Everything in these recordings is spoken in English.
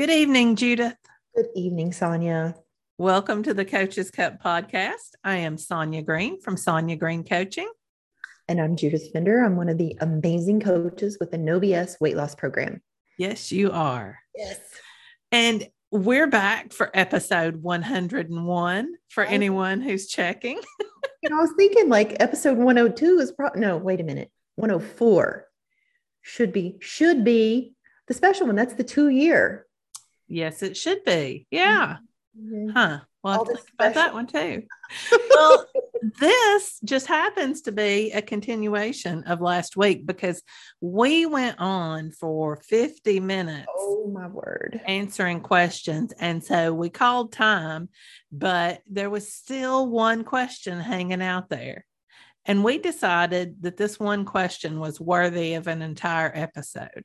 Good evening, Judith. Good evening, Sonya. Welcome to the Coaches Cup podcast. I am Sonya Green from Sonya Green Coaching. And I'm Judith Fender. I'm one of the amazing coaches with the No BS weight loss program. Yes, you are. Yes. And we're back for episode 101 for anyone who's checking. and I was thinking like episode 102 is probably no, wait a minute. 104 should be should be the special one. That's the two year. Yes, it should be. Yeah. Mm-hmm. Huh. Well, All I'll the think about that one too. well, this just happens to be a continuation of last week because we went on for 50 minutes Oh my word. answering questions. And so we called time, but there was still one question hanging out there. And we decided that this one question was worthy of an entire episode.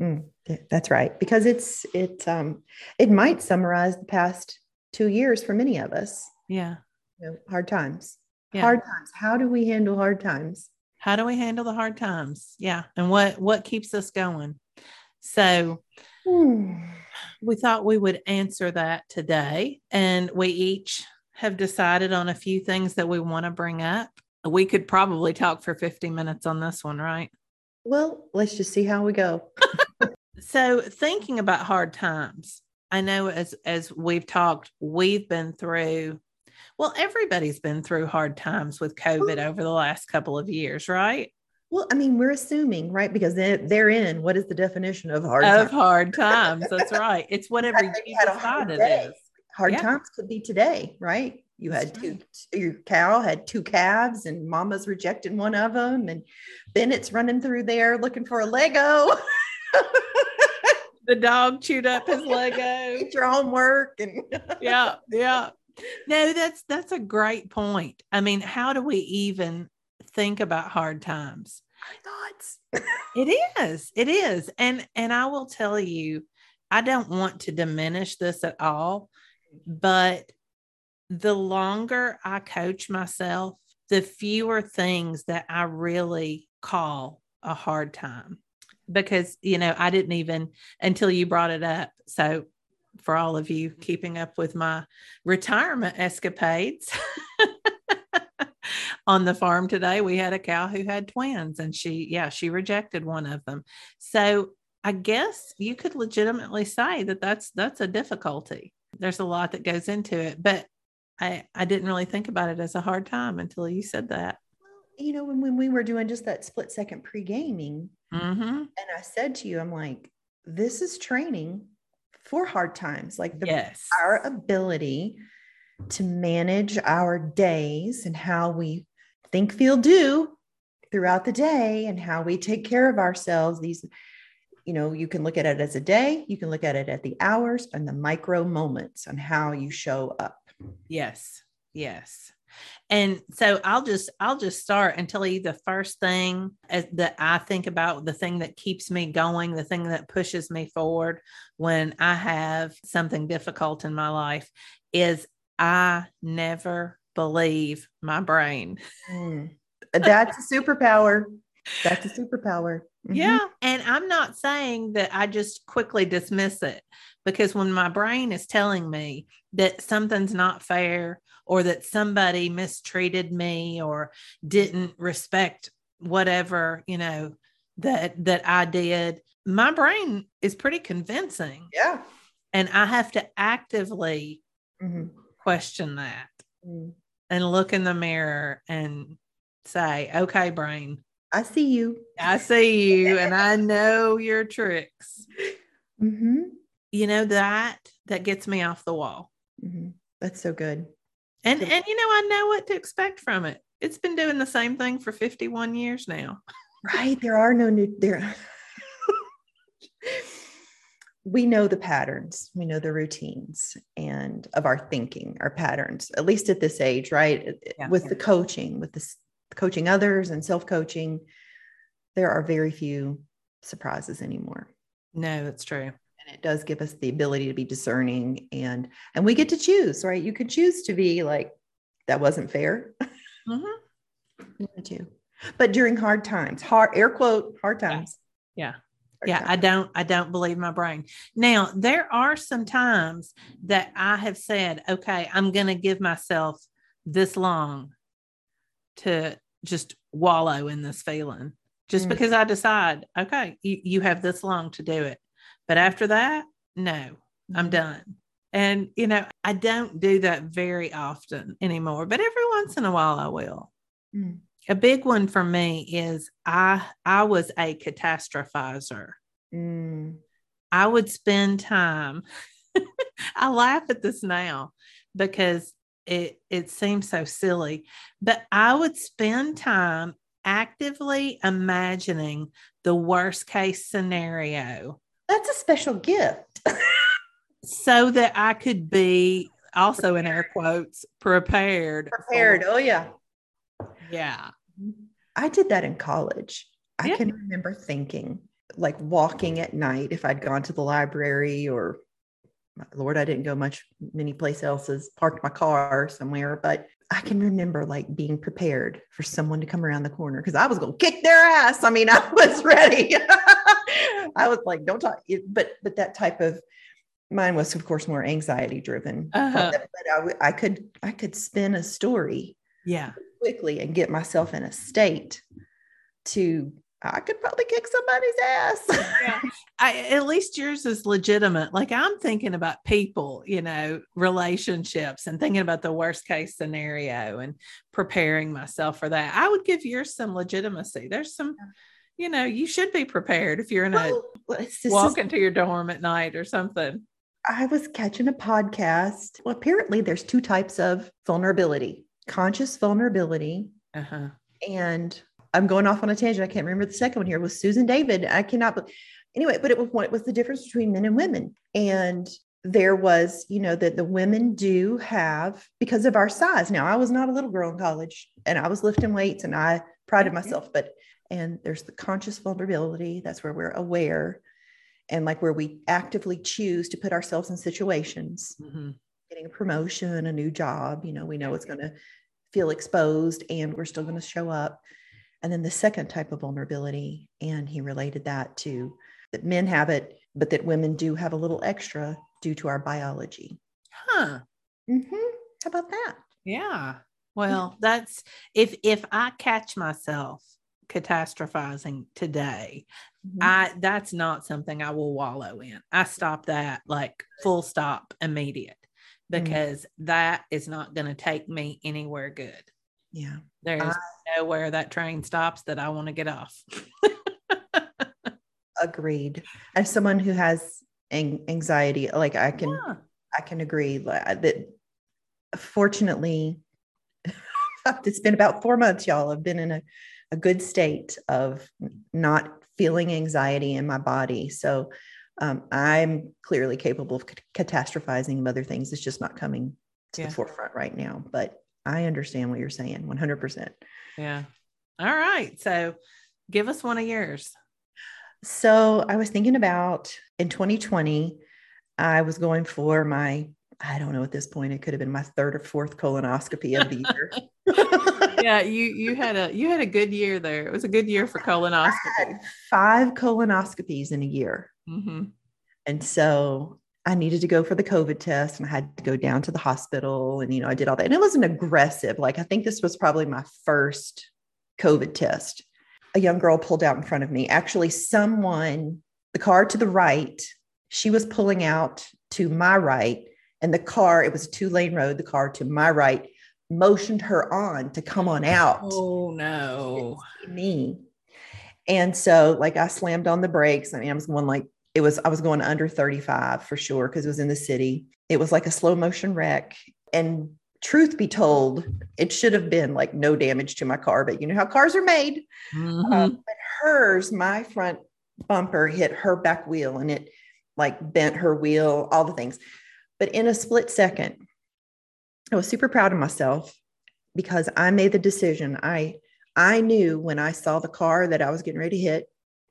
Mm, that's right. Because it's it um it might summarize the past two years for many of us. Yeah. You know, hard times. Yeah. Hard times. How do we handle hard times? How do we handle the hard times? Yeah. And what what keeps us going? So Hmm. we thought we would answer that today. And we each have decided on a few things that we want to bring up. We could probably talk for 50 minutes on this one, right? Well, let's just see how we go. So thinking about hard times, I know as as we've talked, we've been through well, everybody's been through hard times with COVID over the last couple of years, right? Well, I mean, we're assuming, right? Because they- they're in what is the definition of hard of times? hard times. That's right. It's whatever you you had a hard decide it day. Hard Yeah. times could be today, right? You had That's two, your cow had two calves, and mama's rejecting one of them, and Bennett's running through there looking for a Lego. The dog chewed up his Lego. Get your homework and yeah, yeah. No, that's that's a great point. I mean, how do we even think about hard times? thoughts. It is. It is. And and I will tell you, I don't want to diminish this at all, but the longer I coach myself, the fewer things that I really call a hard time. Because, you know, I didn't even until you brought it up. So for all of you mm-hmm. keeping up with my retirement escapades. on the farm today we had a cow who had twins and she yeah she rejected one of them so i guess you could legitimately say that that's that's a difficulty there's a lot that goes into it but i i didn't really think about it as a hard time until you said that You know, when, when we were doing just that split second pre gaming, mm-hmm. and I said to you, I'm like, this is training for hard times. Like the yes our ability to manage our days and how we think, feel, do throughout the day and how we take care of ourselves. These, you know, you can look at it as a day, you can look at it at the hours and the micro moments on how you show up. Yes. Yes. And so I'll just I'll just start and tell you the first thing as, that I think about the thing that keeps me going, the thing that pushes me forward when I have something difficult in my life is I never believe my brain. Mm. That's a superpower. That's a superpower. Mhm. Yeah. And I'm not saying that I just quickly dismiss it because when my brain is telling me that something's not fair or that somebody mistreated me or didn't respect whatever, you know, that that I did, my brain is pretty convincing Yeah. and I have to actively Mhm. question that Mm. and look in the mirror and say, "Okay, brain, I see you. I see you and I know your tricks. hmm You know that that gets me off the wall. Hmm That's so good. And and you know I know what to expect from it. It's been doing the same thing for 51 years now. Right. There are no new there. we know the patterns, we know the routines and of our thinking, our patterns, at least at this age, right? Yeah. With the coaching, with this coaching others and self-coaching, there are very few surprises anymore. No, that's true. It does give us the ability to be discerning and and we get to choose, right? You can choose to be like, that wasn't fair. Mhm. You. But during hard times, hard air quote, hard Yeah. times. Yeah. yeah i don't i don't believe my brain now there are some times that i have said okay i'm going to give myself this long to just wallow in this feeling just mm. because i decide okay you, you have this long to do it but after that no i'm mm-hmm. done and you know i don't do that very often anymore but every once in a while i will mm a big one for me is I I was a catastrophizer. Mm. I would spend time. I laugh at this now because it it seems so silly, but I would spend time actively imagining the worst case scenario. That's a special gift. so that I could be also in air quotes prepared. Prepared. For, oh yeah. Yeah. I did that in college. I can remember thinking, like walking at night, if I'd gone to the library or Lord, I didn't go much many place else's, parked my car somewhere, but I can remember like being prepared for someone to come around the corner because I was going to kick their ass. I mean, I was ready. I was like, don't talk. But but that type of mine was, of course, more anxiety driven. Uh-huh. But I, I could I could spin a story. Yeah quickly and get myself in a state to I could probably kick somebody's ass. yeah. I, at least yours is legitimate. Like I'm thinking about people, you know, relationships and thinking about the worst case scenario and preparing myself for that. I would give yours some legitimacy. There's some, you know, you should be prepared if you're in a well, walk into your dorm at night or something. I was catching a podcast. Well, apparently there's two types of vulnerability conscious vulnerability. Uh-huh. And I'm going off on a tangent. I can't remember the second one here. It was Susan David. I cannot. Anyway, but it was what was the difference between men and women. And there was, you know, that the women do have because of our size. Now, I was not a little girl in college, and I was lifting weights, and I prided myself. But and there's the conscious vulnerability. That's where we're aware, and like where we actively choose to put ourselves in situations. Mm-hmm getting a promotion, a new job, you know, we know it's going to feel exposed and we're still going to show up. And then the second type of vulnerability, and he related that to that men have it, but that women do have a little extra due to our biology. Huh. Mm-hmm. How about that? Yeah. Well, that's if if I catch myself catastrophizing today, mm-hmm. I that's not something I will wallow in. I stop that like full stop immediate. Mm. because mm. that is not going to take me anywhere good. Yeah. There's I, nowhere that train stops that I want to get off. agreed. As someone who has anxiety, like I can, yeah. I can agree that fortunately, it's been about four months, y'all. I've been in a, a good state of not feeling anxiety in my body. So um, I'm clearly capable of catastrophizing other things. It's just not coming to yeah. the forefront right now. But I understand what you're saying 100%. Yeah. All right. So give us one of yours. So I was thinking about in 2020, I was going for my, I don't know at this point, it could have been my third or fourth colonoscopy of the year. yeah, you you had a you had a good year there. It was a good year for colonoscopy. Five colonoscopies in a year. Mm-hmm. And so I needed to go for the COVID test and I had to go down to the hospital. And, you know, I did all that. And it wasn't aggressive. Like, I think this was probably my first COVID test. A young girl pulled out in front of me. Actually, someone, the car to the right, she was pulling out to my right. And the car, it was a two lane road, the car to my right motioned her on to come on out. Oh, no. Me. And so, like, I slammed on the brakes. I mean, I was going like it was i was going under 35 for sure because it was in the city it was like a slow motion wreck and truth be told it should have been like no damage to my car but you know how cars are made mm-hmm. um, but hers my front bumper hit her back wheel and it like bent her wheel all the things but in a split second i was super proud of myself because i made the decision i i knew when i saw the car that i was getting ready to hit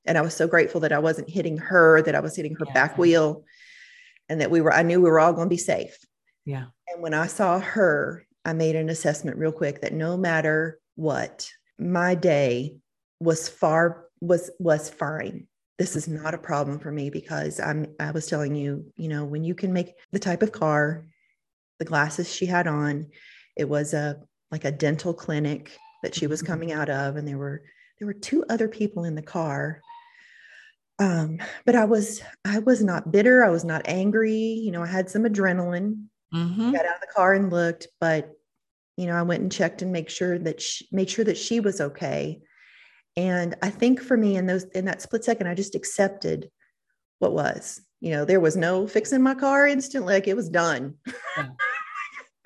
and I was so grateful that I wasn't hitting her, that I was hitting her yeah. back wheel, and that we were, I knew we were all going to be safe. Yeah. And when I saw her, I made an assessment real quick that no matter what, my day was far was was fine. this is not a problem for me because I'm I was telling you, you know, when you can make the type of car, the glasses she had on, it was a like a dental clinic that she was mm-hmm. coming out of and there were there were two other people in the car. Um but i was i was not bitter. I was not angry. You know i had some adrenaline. Mm-hmm. got out of the car and looked but you know i went and checked and make sure that she made sure that she was okay. And i think for me in those in that split second i just accepted what was. You know there was no fixing my car instantly. Like it was done. Yeah.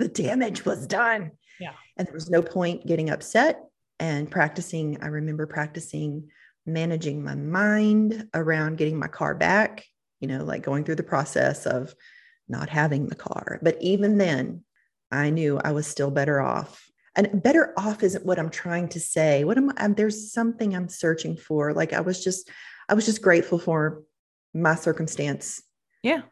the damage was done. Yeah. And there was no point getting upset and practicing i remember practicing managing my mind around getting my car back you know like going through the process of not having the car. But even then i knew i was still better off. And better off isn't what i'm trying to say. What am i there's something i'm searching for. Like i was just i was just grateful for my circumstance. Yeah.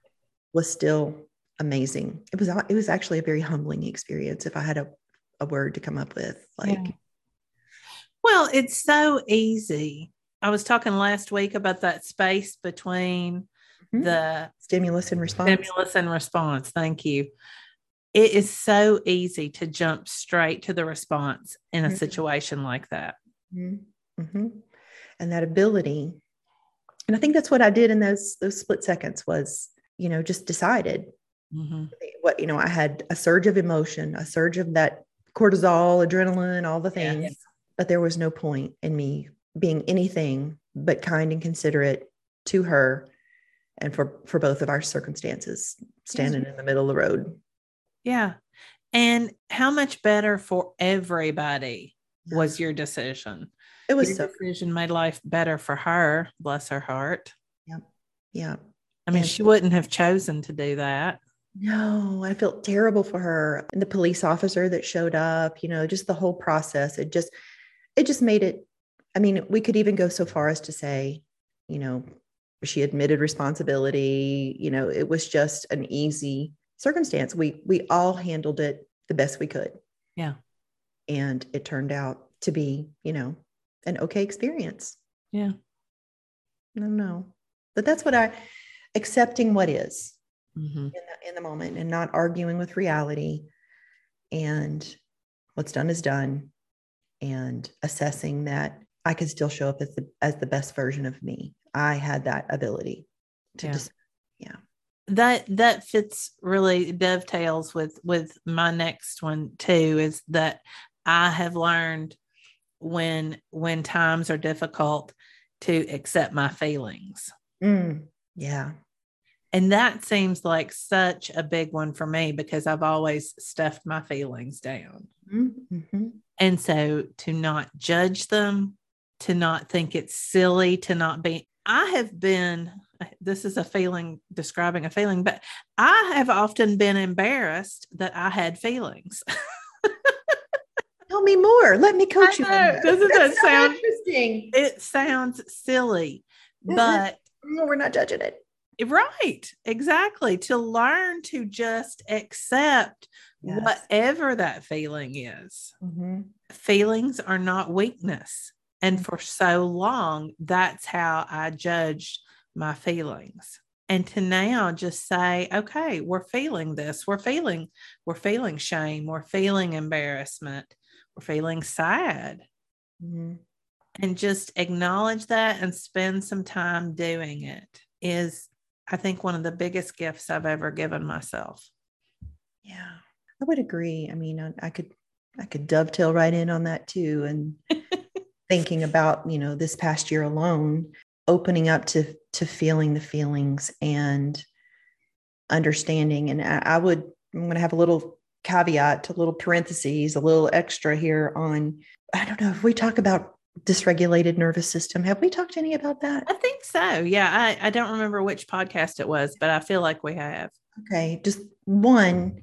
Was still amazing it was it was actually a very humbling experience if i had a, a word to come up with like yeah. well it's so easy i was talking last week about that space between mm-hmm. the stimulus and response stimulus and response thank you it is so easy to jump straight to the response in a mm-hmm. situation like that. Mm-hmm. mm-hmm. And that ability, and I think that's what I did in those those split seconds was, you know, just decided mm-hmm. what you know. I had a surge of emotion, a surge of that cortisol, adrenaline, all the things, yeah. but there was no point in me being anything but kind and considerate to her and for for both of our circumstances standing in the middle of the road yeah. And how much better for everybody was your decision? It was your so decision made life better for her, bless her heart. Yep. Yeah. I mean, and she wouldn't have chosen to do that. No, I felt terrible for her. And the police officer that showed up, you know, just the whole process. It just it just made it I mean, we could even go so far as to say, you know, she admitted responsibility, you know, it was just an easy circumstance. We we all handled it the best we could. Yeah. And it turned out to be, you know, an okay experience. Yeah. No, no. But that's what I accepting what is mm-hmm. in, the, in the moment and not arguing with reality. And what's done is done. And assessing that I could still show up as the as the best version of me. I had that ability to yeah. just yeah that that fits really dovetails with with my next one too is that i have learned when when times are difficult to accept my feelings mm, yeah and that seems like such a big one for me because i've always stuffed my feelings down mm-hmm. and so to not judge them to not think it's silly to not be i have been this is a feeling describing a feeling, but I have often been embarrassed that I had feelings. Tell me more. Let me coach you. Doesn't that so sound interesting? It sounds silly, but we're not judging it. Right, exactly. To learn to just accept yes. whatever that feeling is. Mm-hmm. Feelings are not weakness. And mm-hmm. for so long, that's how I judged my feelings and to now just say okay we're feeling this we're feeling we're feeling shame we're feeling embarrassment we're feeling sad mm-hmm. and just acknowledge that and spend some time doing it is i think one of the biggest gifts i've ever given myself. Yeah i would agree. I mean i, I could i could dovetail right in on that too and thinking about you know this past year alone opening up to to feeling the feelings and understanding and I, I would i'm going to have a little caveat a little parentheses a little extra here on i don't know if we talk about dysregulated nervous system have we talked any about that i think so yeah I, I don't remember which podcast it was but i feel like we have okay just one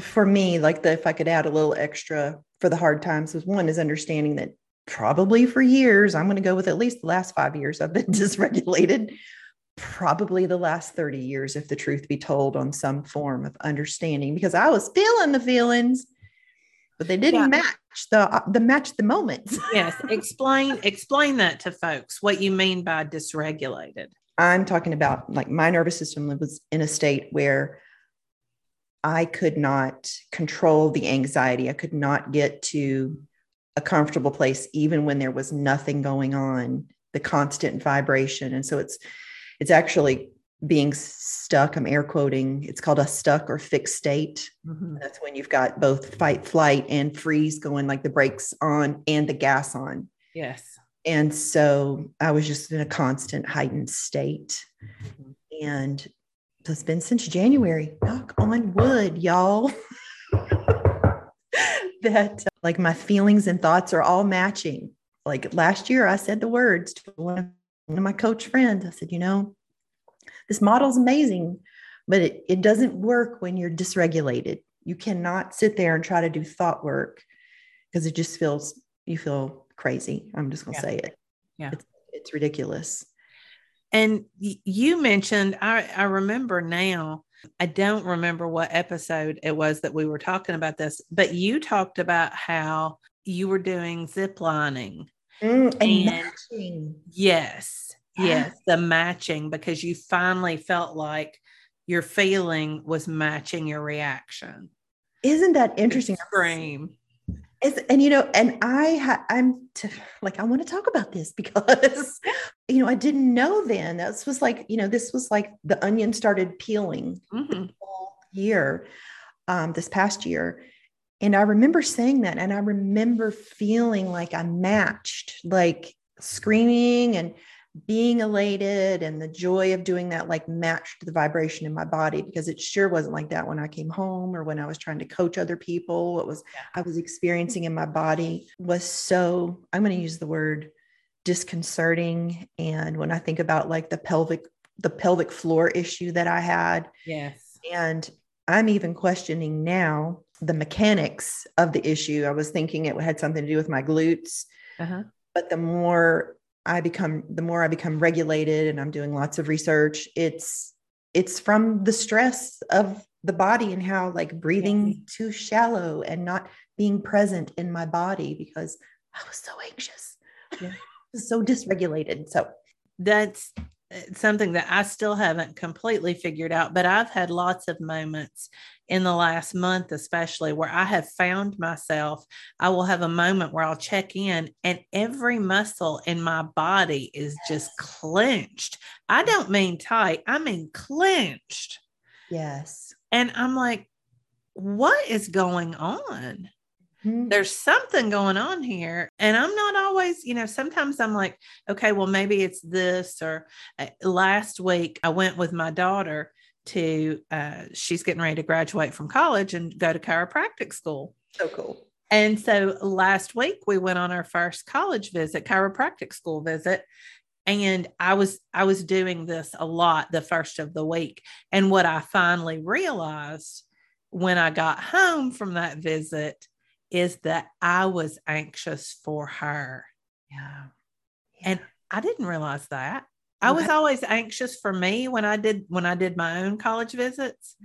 for me like the if i could add a little extra for the hard times was one is understanding that probably for years. I'm going to go with at least the last five years I've been dysregulated. Probably the last 30 years, if the truth be told, on some form of understanding, because I was feeling the feelings, but they didn't Yeah. match the uh, the match the moments. yes explain explain that to folks what you mean by dysregulated I'm talking about like my nervous system was in a state where I could not control the anxiety. I could not get to a comfortable place, even when there was nothing going on, the constant vibration. And so it's, it's actually being stuck. I'm air quoting. It's called a stuck or fixed state. That's when you've got both fight, flight, and freeze going, like the brakes on and the gas on. yes And so I was just in a constant heightened state. And it's been since January, knock on wood, y'all. that uh, like my feelings and thoughts are all matching. Like last year, I said the words to one of my coach friends. I said, you know, this model's amazing, but it, it doesn't work when you're dysregulated. You cannot sit there and try to do thought work because it just feels, you feel crazy. I'm just going to Yeah. say it. Yeah. It's, it's ridiculous. And you mentioned, I, I remember now, I don't remember what episode it was that we were talking about this, but you talked about how you were doing zip lining. Mm, and And- matching. Yes. Yes, the matching because you finally felt like your feeling was matching your reaction. Isn't that interesting? Extreme. It's, and you know, and I ha- I'm t- like I want to talk about this because you know I didn't know then. This was like you know this was like the onion started peeling Mhm. all year, um, this past year, and I remember saying that, and I remember feeling like I matched, like screaming and being elated, and the joy of doing that like matched the vibration in my body because it sure wasn't like that when I came home or when I was trying to coach other people. What was I was experiencing in my body was so I'm going to use the word disconcerting, and when I think about like the pelvic the pelvic floor issue that I had. Yes. And I'm even questioning now the mechanics of the issue. I was thinking it had something to do with my glutes, Uh-huh. but the more I become, the more I become regulated and I'm doing lots of research, it's it's from the stress of the body and how like breathing too shallow and not being present in my body because I was so anxious. Yeah. So dysregulated. So That's something that I still haven't completely figured out, but I've had lots of moments in the last month, especially where I have found myself. I will have a moment where I'll check in and every muscle in my body is just clenched. I don't mean tight, I mean clenched. yes. And I'm like, what is going on? Mhm. there's something going on here and i'm not always you know sometimes i'm like okay well maybe it's this or uh, last week i went with my daughter to uh, she's getting ready to graduate from college and go to chiropractic school So cool. and so last week we went on our first college visit chiropractic school visit and i was i was doing this a lot the first of the week and what i finally realized when i got home from that visit is that i was anxious for her Yeah. And i didn't realize that i was always anxious for me when i did when i did my own college visits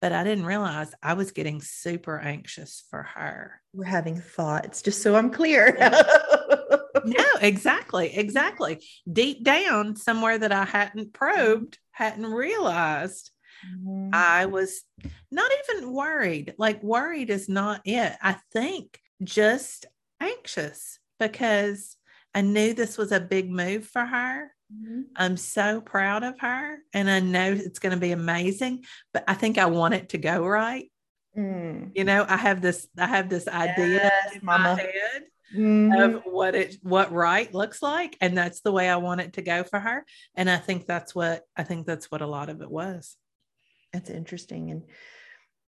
but i didn't realize i was getting super anxious for her we're having thoughts, just so I'm clear. no, exactly, exactly. Deep down, somewhere that I hadn't probed, hadn't realized, Mhm. I was not even worried. Like, worried is not it. I think just anxious because I knew this was a big move for her. Mhm. I'm so proud of her and I know it's going to be amazing, but I think I want it to go right. Mm. You know, I have this I have this idea Yes, in my mama. head Mhm. of what it what right looks like and that's the way I want it to go for her and I think that's what I think that's what a lot of it was That's interesting. And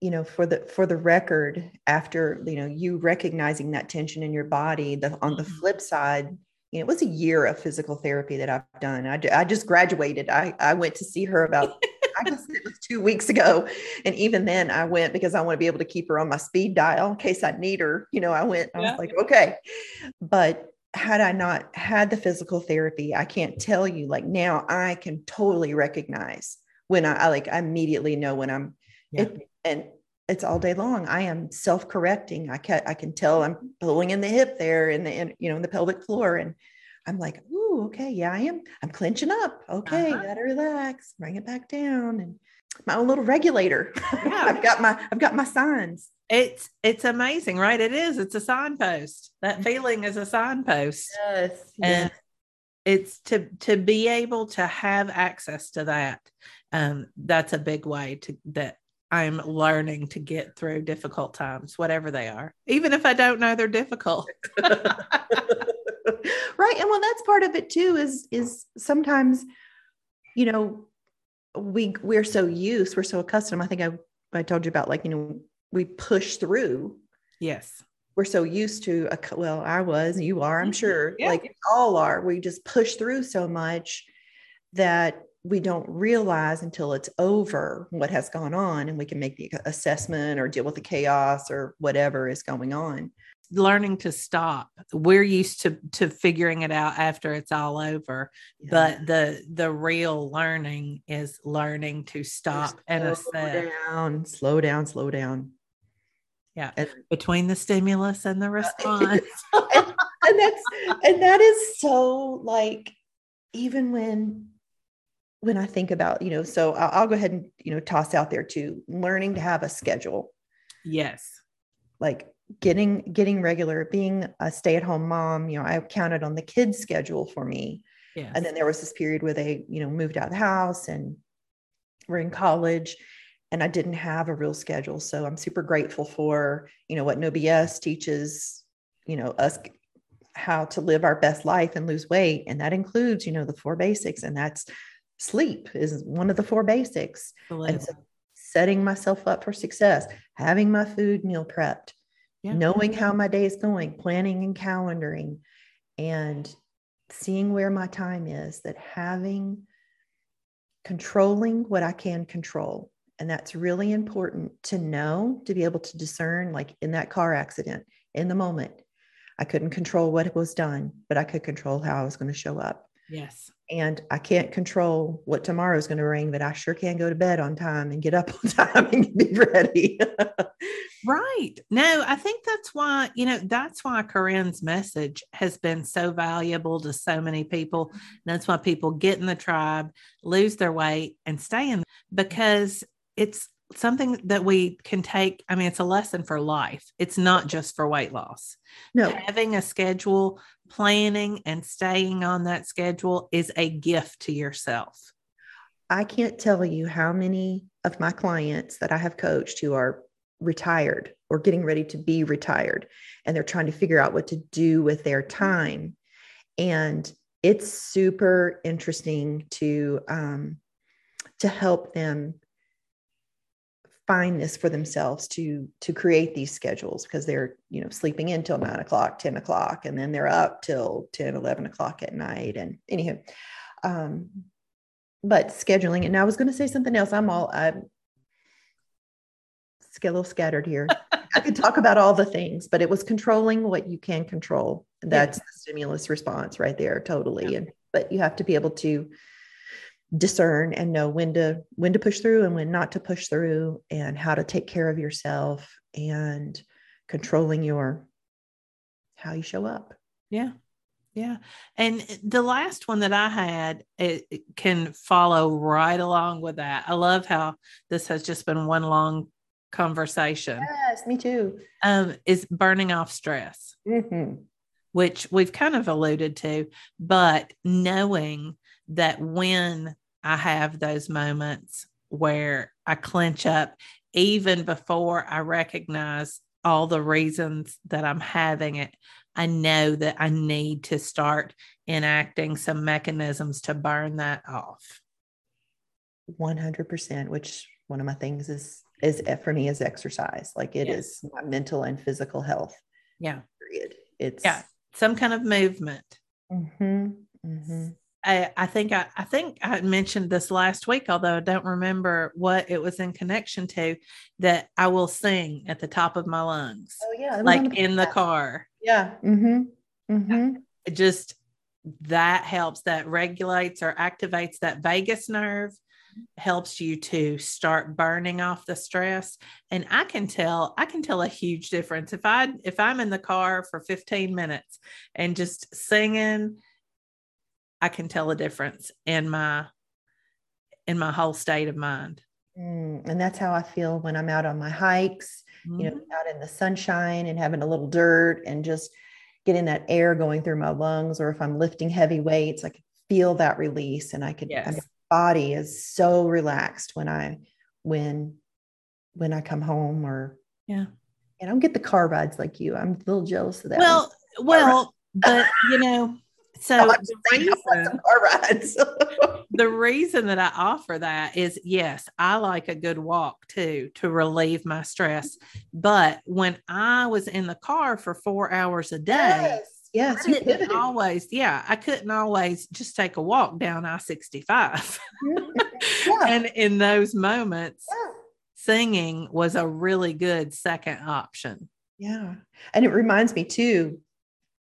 you know, for the for the record, after you know you recognizing that tension in your body, the on the Mhm. flip side, you know, it was a year of physical therapy that I've done. I, I just graduated. I I went to see her about I guess it was two weeks ago, and even then I went because I want to be able to keep her on my speed dial in case I need her. You know, I went. I Yeah. was like, okay, but had I not had the physical therapy, I can't tell you. Like now, I can totally recognize when I, I like I immediately know when I'm Yeah. it, and it's all day long. I am self-correcting. I can I can tell I'm pulling in the hip there in the in, you know in the pelvic floor, and I'm like, ooh, okay, yeah, I am. I'm clenching up. Okay, uh-huh. gotta relax, bring it back down, and my own little regulator. Yeah. I've got my I've got my signs. It's it's amazing, right? It is. It's a signpost. That mm-hmm. feeling is a signpost. Yes. And yes. it's to to be able to have access to that. Um, that's a big way to that I'm learning to get through difficult times, whatever they are, even if I don't know they're difficult. right. And well, that's part of it too, is is sometimes, you know, we we're so used, we're so accustomed. I think I I told you about like, you know, we push through. Yes. We're so used to a well, I was, you are, I'm mm-hmm. sure. Yeah. Like all are. We just push through so much that we don't realize until it's over what has gone on and we can make the assessment or deal with the chaos or whatever is going on. Learning to stop. We're used to to figuring it out after it's all over yeah. but the the real learning is learning to stop slow and assess. down slow down slow down. Yeah. And, between the stimulus and the uh, response. and, and that's and that is so like even when when I think about, you know, so I'll, I'll, go ahead and, you know, toss out there too, learning to have a schedule. Yes. Like getting, getting regular, being a stay at home mom, you know, I counted on the kids schedule for me. Yes. And then there was this period where they, you know, moved out of the house and were in college and I didn't have a real schedule. So I'm super grateful for, you know, what No BS teaches, you know, us how to live our best life and lose weight. And that includes, you know, the four basics. And that's sleep is one of the four basics. And so setting myself up for success, having my food meal prepped, yeah. knowing how my day is going, planning and calendaring, and seeing where my time is, that having controlling what I can control. And that's really important to know to be able to discern, like in that car accident, in the moment. I couldn't control what was done, but I could control how I was going to show up. Yes and I can't control what tomorrow is going to bring, but I sure can go to bed on time and get up on time and be ready. right. No, I think that's why, you know, that's why Corinne's message has been so valuable to so many people. And That's why people get in the tribe, lose their weight, and stay in because it's something that we can take. I mean, it's a lesson for life. It's not just for weight loss. No. Having a schedule planning and staying on that schedule is a gift to yourself. I can't tell you how many of my clients that I have coached who are retired or getting ready to be retired and they're trying to figure out what to do with their time. And it's super interesting to um, to help them find this for themselves to to create these schedules because they're you know sleeping in till nine o'clock 10 o'clock and then they're up till 10 11 o'clock at night. And anyhow um but scheduling and i was going to say something else. I'm all i'm a little scattered here. I could talk about all the things but it was controlling what you can control. That's yeah. the stimulus response right there totally. Yeah. and but you have to be able to discern and know when to when to push through and when not to push through and how to take care of yourself and controlling your how you show up. Yeah. Yeah. And the last one that i had it, it can follow right along with that. I love how this has just been one long conversation. Yes me too. Um is burning off stress mm-hmm. which we've kind of alluded to but knowing that when I have those moments where I clench up even before I recognize all the reasons that I'm having it. I know that I need to start enacting some mechanisms to burn that off. 100%, which one of my things is is for me is exercise. Like it is my mental and physical health. Yeah. Period. It's yeah, some kind of movement. Mm-hmm. Mm-hmm. I, I think I, I think I mentioned this last week, although I don't remember what it was in connection to. That I will sing at the top of my lungs. Oh yeah, like in the car. Yeah. Mm-hmm. Mm-hmm. It just that helps. That regulates or activates that vagus nerve, helps you to start burning off the stress and i can tell i can tell a huge difference if i if i'm in the car for 15 minutes and just singing i can tell a difference in my in my whole state of mind Mm, and that's how I feel when I'm out on my hikes, mm-hmm. you know, out in the sunshine and having a little dirt and just getting that air going through my lungs. Or if I'm lifting heavy weights, I can feel that release and I could, yes. my body is so relaxed when I, when, when I come home or, yeah. And I don't get the car rides like you. I'm a little jealous of that. Well, well, but you know, so oh, no, the, reason, car rides. the reason that I offer that is yes, I like a good walk too to relieve my stress. But when I was in the car for four hours a day, yes, yes you couldn't always, yeah, I couldn't always just take a walk down I 65. And in those moments, yeah. singing was a really good second option. Yeah. And it reminds me too,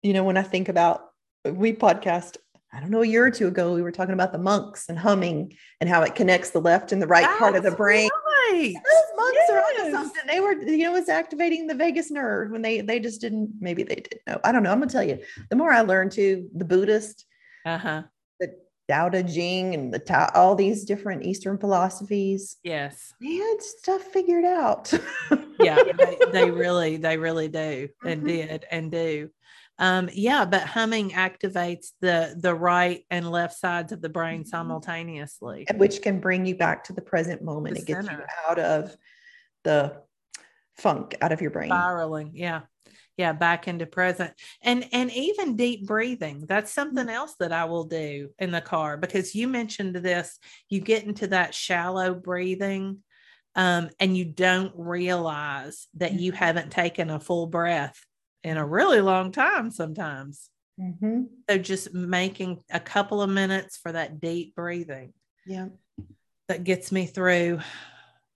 you know, when I think about we podcast I don't know, a year or two ago, we were talking about the monks and humming and how it connects the left and the right That's part of the brain. Right. Those monks yes. are onto something. They were, you know, it's activating the vagus nerve when they they just didn't, maybe they didn't know. I don't know. I'm gonna tell you, the more I learn to the Buddhist, uh-huh. the Tao Te Ching and the Tao, all these different Eastern philosophies. Yes. They had stuff figured out. yeah, they, they, really, they really do and mm-hmm. did and do um, yeah but humming activates the the right and left sides of the brain mm-hmm. simultaneously which can bring you back to the present moment the it gets center. you out of the funk out of your brain spiraling yeah yeah back into present and and even deep breathing that's something mm-hmm. else that i will do in the car because you mentioned this you get into that shallow breathing um, and you don't realize that you mm-hmm. haven't taken a full breath in a really long time sometimes. Mm-hmm. So just making a couple of minutes for that deep breathing. Yeah. That gets me through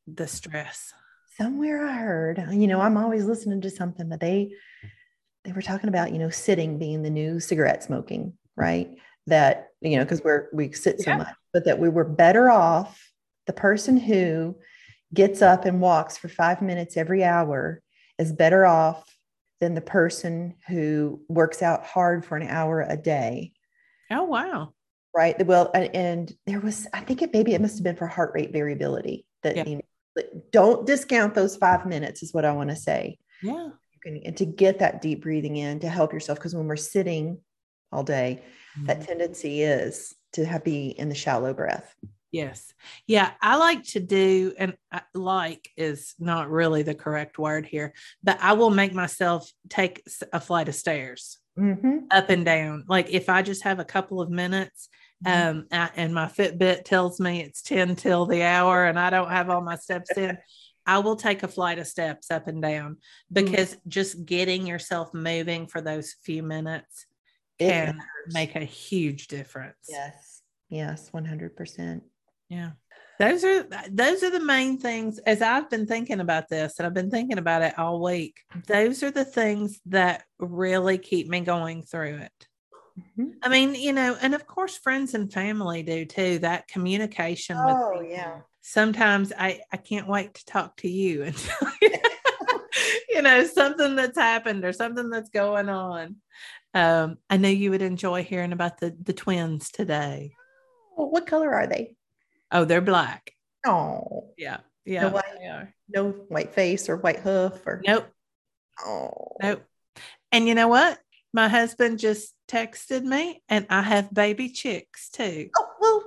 the stress. Somewhere I heard, you know, I'm always listening to something, but they they were talking about, you know, sitting being the new cigarette smoking, right? That, you know, because we're we sit so yeah. much, but that we were better off the person who gets up and walks for five minutes every hour is better off than the person who works out hard for an hour a day. Oh, wow. Right. Well, and there was, I think it maybe it must have been for heart rate variability that yeah. you know, don't discount those five minutes, is what I want to say. Yeah. Can, and to get that deep breathing in to help yourself. Because when we're sitting all day, mm-hmm. that tendency is to have, be in the shallow breath. Yes. Yeah. I like to do, and like is not really the correct word here, but I will make myself take a flight of stairs mm-hmm. up and down. Like if I just have a couple of minutes, mm-hmm. um, I, and my Fitbit tells me it's 10 till the hour and I don't have all my steps in, I will take a flight of steps up and down mm-hmm. because mm-hmm. just getting yourself moving for those few minutes can make a huge difference. Yes. Yes. 100%. Yeah. Those are those are the main things as I've been thinking about this and I've been thinking about it all week. Those are the things that really keep me going through it. Mm-hmm. I mean, you know, and of course friends and family do too. That communication oh, with yeah. Sometimes I I can't wait to talk to you and you know something that's happened or something that's going on. Um, I know you would enjoy hearing about the the twins today. Well, what color are they? Oh, they're black. Oh, yeah, yeah. No white, no white face or white hoof or nope. Oh, nope. And you know what? My husband just texted me, and I have baby chicks too. Oh well,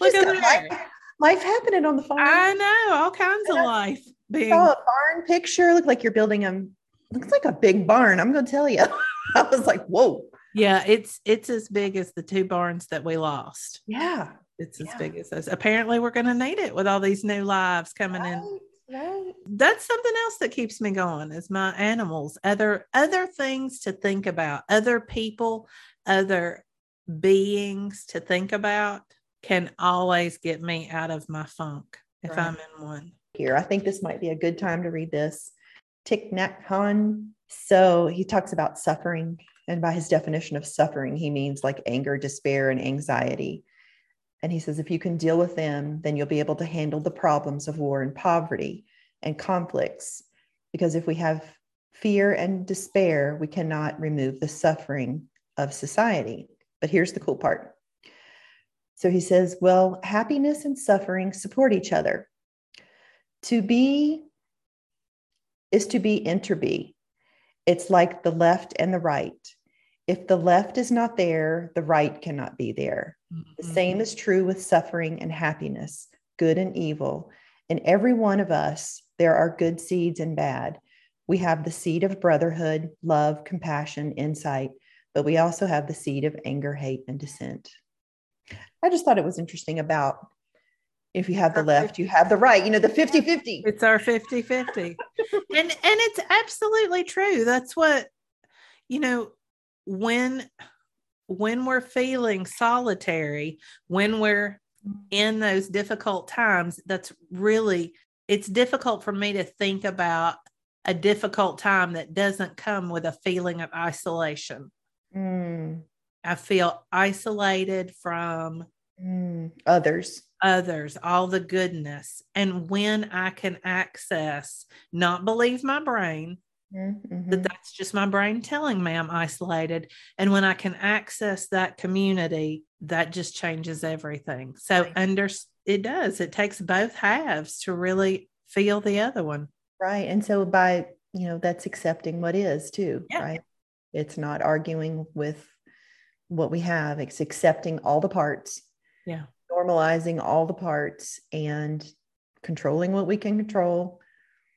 look at life, life, happening on the farm. I know all kinds and of I life. Being saw a barn picture. Look like you're building a looks like a big barn. I'm going to tell you. I was like, whoa. Yeah, it's it's as big as the two barns that we lost. Yeah. It's as big as us. Apparently, we're going to need it with all these new lives coming right, in. Right. That's something else that keeps me going. Is my animals, other other things to think about, other people, other beings to think about can always get me out of my funk if right. I'm in one. Here, I think this might be a good time to read this. Thich Nhat Hanh. So he talks about suffering, and by his definition of suffering, he means like anger, despair, and anxiety And he says, if you can deal with them, then you'll be able to handle the problems of war and poverty and conflicts. Because if we have fear and despair, we cannot remove the suffering of society. But here's the cool part. So he says, well, happiness and suffering support each other. To be is to be interbe. It's like the left and the right. If the left is not there, the right cannot be there. Mm-hmm. The same is true with suffering and happiness, good and evil. In every one of us, there are good seeds and bad. We have the seed of brotherhood, love, compassion, insight, but we also have the seed of anger, hate, and dissent. I just thought it was interesting about if you have the left, you have the right, you know, the 50 50. It's our 50 50. and, and it's absolutely true. That's what, you know, when when we're feeling solitary when we're in those difficult times that's really it's difficult for me to think about a difficult time that doesn't come with a feeling of isolation mm. i feel isolated from mm. others others all the goodness and when i can access not believe my brain Mm-hmm. That that's just my brain telling me I'm isolated. And when I can access that community, that just changes everything. So right. under it does. It takes both halves to really feel the other one. Right. And so by, you know, that's accepting what is too, yeah. right? It's not arguing with what we have, it's accepting all the parts. Yeah. Normalizing all the parts and controlling what we can control.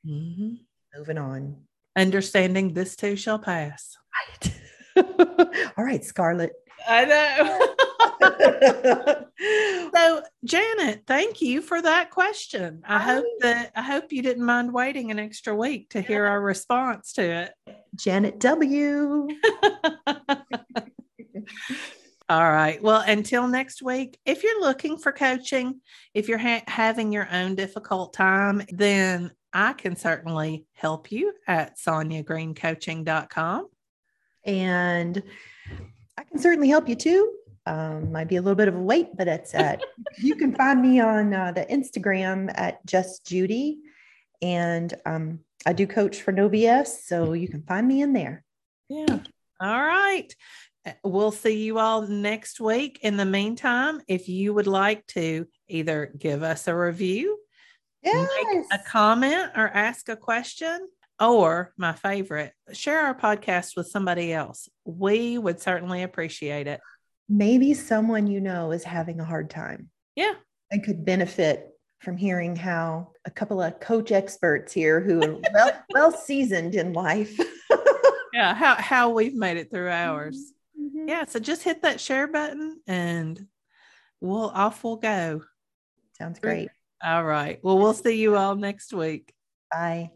Mm-hmm. Moving on understanding this too shall pass. Right. All right, Scarlett. I know. so, Janet, thank you for that question. I hope that I hope you didn't mind waiting an extra week to hear our response to it. Janet W. All right. Well, until next week, if you're looking for coaching, if you're ha- having your own difficult time, then I can certainly help you at sonyagreencoaching.com. And I can certainly help you too. Um, might be a little bit of a wait, but it's at, you can find me on uh, the Instagram at just Judy. And um, I do coach for No BS. So you can find me in there. Yeah. All right. We'll see you all next week. In the meantime, if you would like to either give us a review yes. make a comment or ask a question, or my favorite, share our podcast with somebody else. We would certainly appreciate it. Maybe someone you know is having a hard time. Yeah. And could benefit from hearing how a couple of coach experts here who are well, well seasoned in life. yeah, how, how we've made it through ours. Mm-hmm. Yeah. So just hit that share button and we'll off we'll go. Sounds great. All right. Well, we'll see you all next week. Bye.